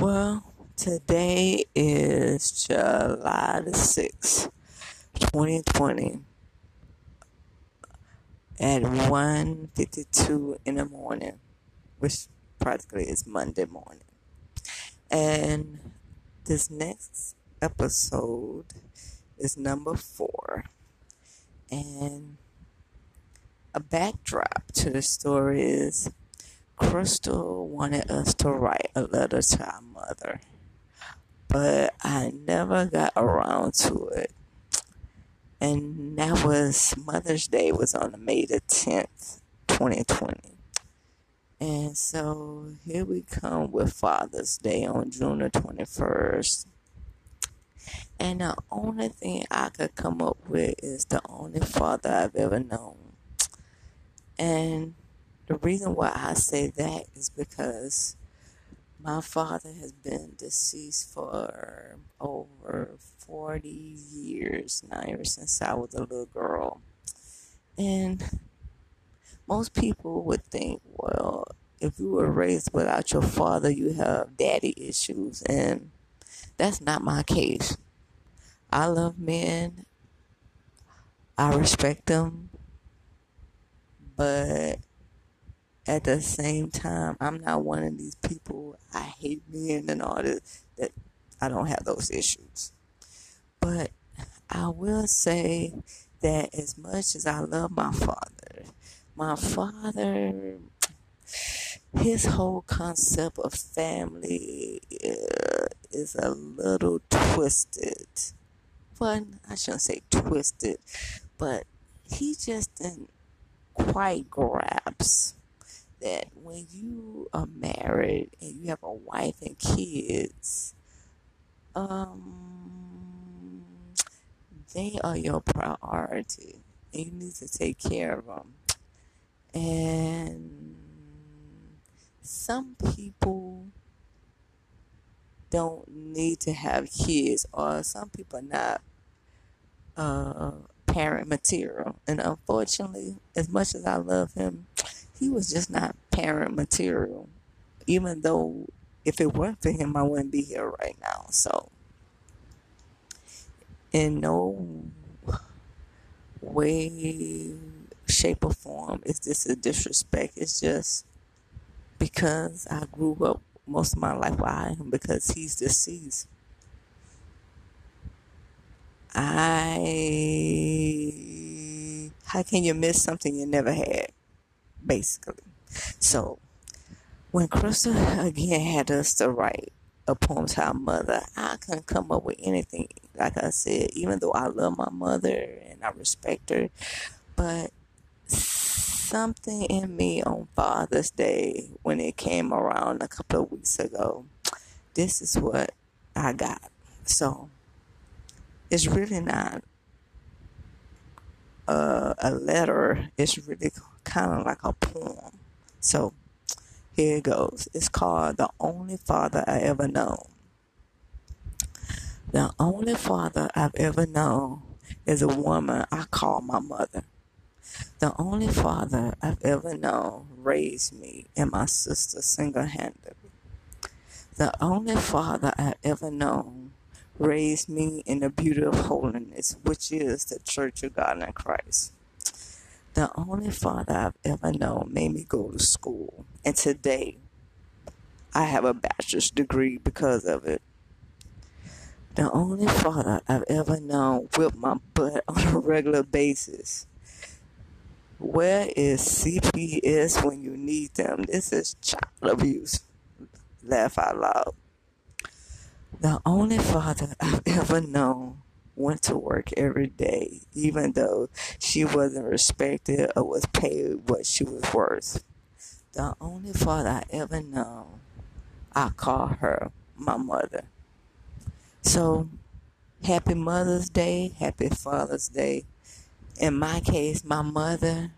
Well, today is July the 6th, 2020 at 1.52 in the morning, which practically is Monday morning. And this next episode is number four. And a backdrop to the story is Crystal wanted us to write a letter to our mother, but I never got around to it. And that was Mother's Day was on May the 10th, 2020. And so here we come with Father's Day on June the 21st. And the only thing I could come up with is the only father I've ever known. And the reason why I say that is because my father has been deceased for over 40 years now, ever since I was a little girl. And most people would think, well, if you were raised without your father, you have daddy issues. And that's not my case. I love men, I respect them, but at the same time, I'm not one of these people. I hate men and all this. That I don't have those issues. But I will say that as much as I love my father, my father, his whole concept of family uh, is a little twisted. Well, I shouldn't say twisted, but he just didn't quite grasp that when you are married and you have a wife and kids, um, they are your priority, and you need to take care of them. And some people don't need to have kids, or some people are not uh, parent material. And unfortunately, as much as I love him, he was just not parent material. Even though if it weren't for him, I wouldn't be here right now. So, in no way, shape, or form is this a disrespect. It's just because I grew up most of my life with him because he's deceased. I. How can you miss something you never had? Basically. So when Crystal again had us to write a poem to our mother, I couldn't come up with anything. Like I said, even though I love my mother and I respect her, but something in me on Father's Day when it came around a couple of weeks ago, this is what I got. So it's really not uh, a letter. It's really kind of like a poem. So here it goes. It's called The Only Father I Ever Known. The only father I've ever known is a woman I call my mother. The only father I've ever known raised me and my sister single handedly. The only father I've ever known raised me in the beauty of holiness, which is the Church of God in Christ. The only father I've ever known made me go to school. And today, I have a bachelor's degree because of it. The only father I've ever known whipped my butt on a regular basis. Where is CPS when you need them? This is child abuse. Laugh out loud. The only father I've ever known went to work every day, even though she wasn't respected or was paid what she was worth. The only father I ever known, I call her my mother. So, happy Mother's Day, happy Father's Day. In my case, my mother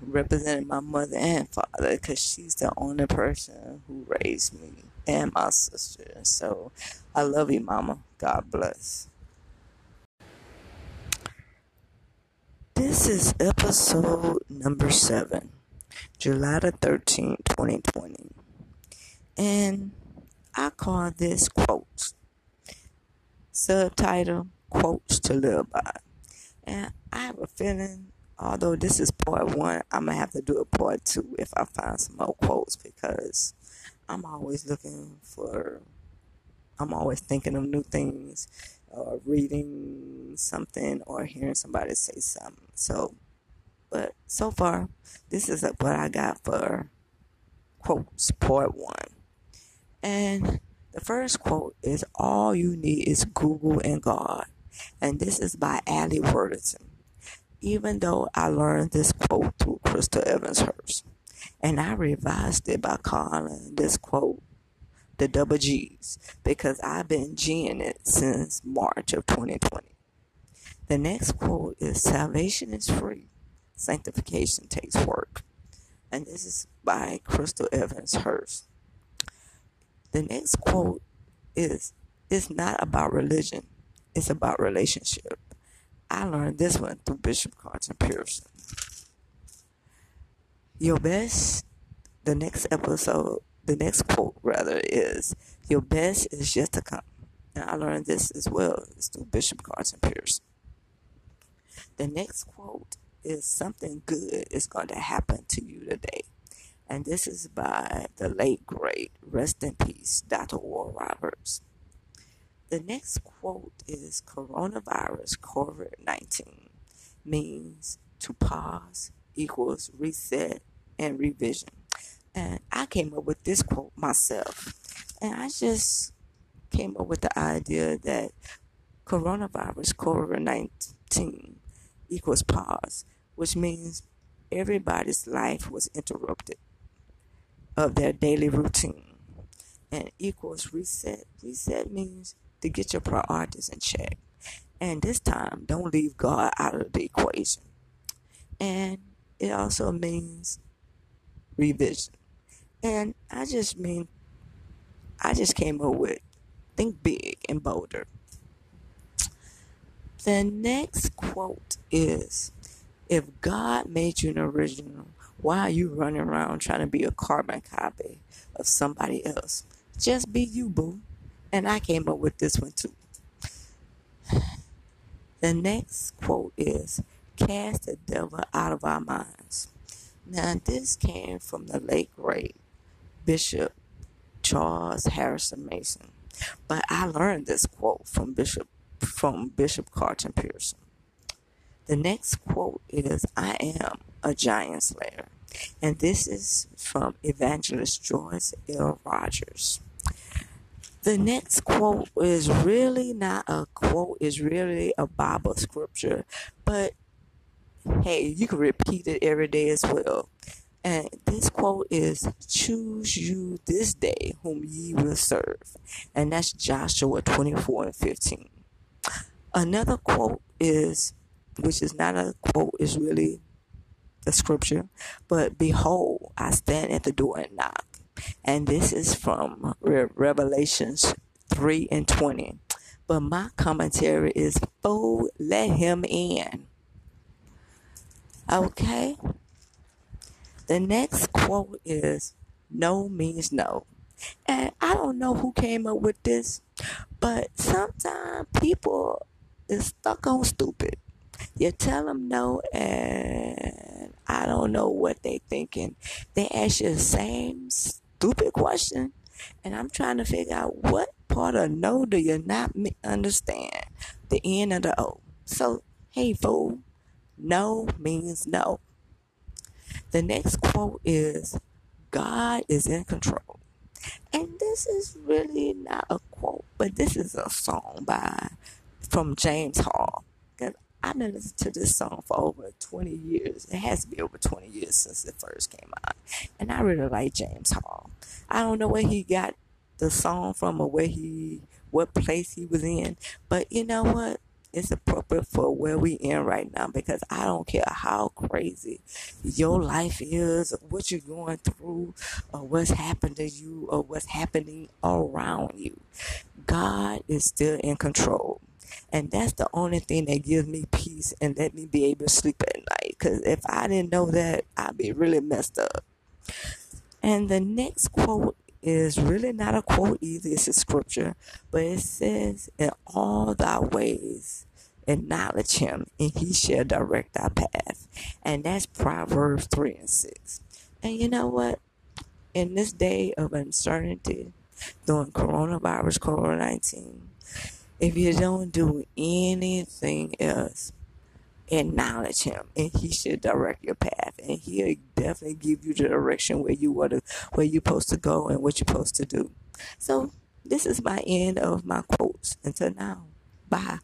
represented my mother and father because she's the only person who raised me and my sister. So I love you, Mama. God bless. This is episode number seven, July the 13th, 2020. And I call this quotes. Subtitle Quotes to Live By. And I have a feeling, although this is part one, I'm going to have to do a part two if I find some more quotes because I'm always looking for, I'm always thinking of new things or reading something or hearing somebody say something. So, but so far, this is what I got for quotes part one. And the first quote is All you need is Google and God. And this is by Ali Worthington. Even though I learned this quote through Crystal Evans Hurst. And I revised it by calling this quote the double G's because I've been G'ing it since March of 2020. The next quote is Salvation is free, sanctification takes work. And this is by Crystal Evans Hurst. The next quote is It's not about religion, it's about relationship. I learned this one through Bishop Carlton Pearson. Your best, the next episode, the next quote rather is Your best is yet to come. And I learned this as well. It's through Bishop Carlton Pearson. The next quote is Something good is going to happen to you today. And this is by the late, great, rest in peace, Dr. Oral Roberts. The next quote is Coronavirus COVID 19 means to pause equals reset and revision. And I came up with this quote myself. And I just came up with the idea that coronavirus COVID 19 equals pause, which means everybody's life was interrupted of their daily routine. And equals reset. Reset means to get your priorities in check. And this time, don't leave God out of the equation. And it also means revision. And I just mean, I just came up with think big and bolder. The next quote is If God made you an original, why are you running around trying to be a carbon copy of somebody else? Just be you, boo. And I came up with this one too. The next quote is Cast the devil out of our minds. Now, this came from the late great Bishop Charles Harrison Mason. But I learned this quote from Bishop from Bishop Carlton Pearson. The next quote is I am a giant slayer. And this is from Evangelist Joyce L. Rogers. The next quote is really not a quote, is really a Bible scripture, but hey, you can repeat it every day as well. And this quote is Choose you this day whom ye will serve. And that's Joshua 24 and 15. Another quote is, which is not a quote, is really the scripture, but behold, I stand at the door and knock. And this is from Re- Revelations 3 and 20. But my commentary is, Fool, let him in. Okay? The next quote is, No means no. And I don't know who came up with this, but sometimes people is stuck on stupid. You tell them no, and I don't know what they thinking. They ask you the same stupid question, and I'm trying to figure out what part of no do you not understand? The N of the O. So, hey, fool, no means no. The next quote is God is in control. And this is really not a quote, but this is a song by from James Hall. Because I've been listening to this song for over 20 years. It has to be over 20 years since it first came out. And I really like James Hall. I don't know where he got the song from or where he, what place he was in. But you know what? It's appropriate for where we in right now because I don't care how crazy your life is, what you're going through, or what's happened to you, or what's happening around you. God is still in control. And that's the only thing that gives me peace and let me be able to sleep at night. Because if I didn't know that, I'd be really messed up. And the next quote is really not a quote either, it's a scripture, but it says, In all thy ways, acknowledge him, and he shall direct thy path. And that's Proverbs 3 and 6. And you know what? In this day of uncertainty, during coronavirus, COVID 19, if you don't do anything else, acknowledge him and he should direct your path and he'll definitely give you the direction where you want to where you're supposed to go and what you're supposed to do. So this is my end of my quotes until now. Bye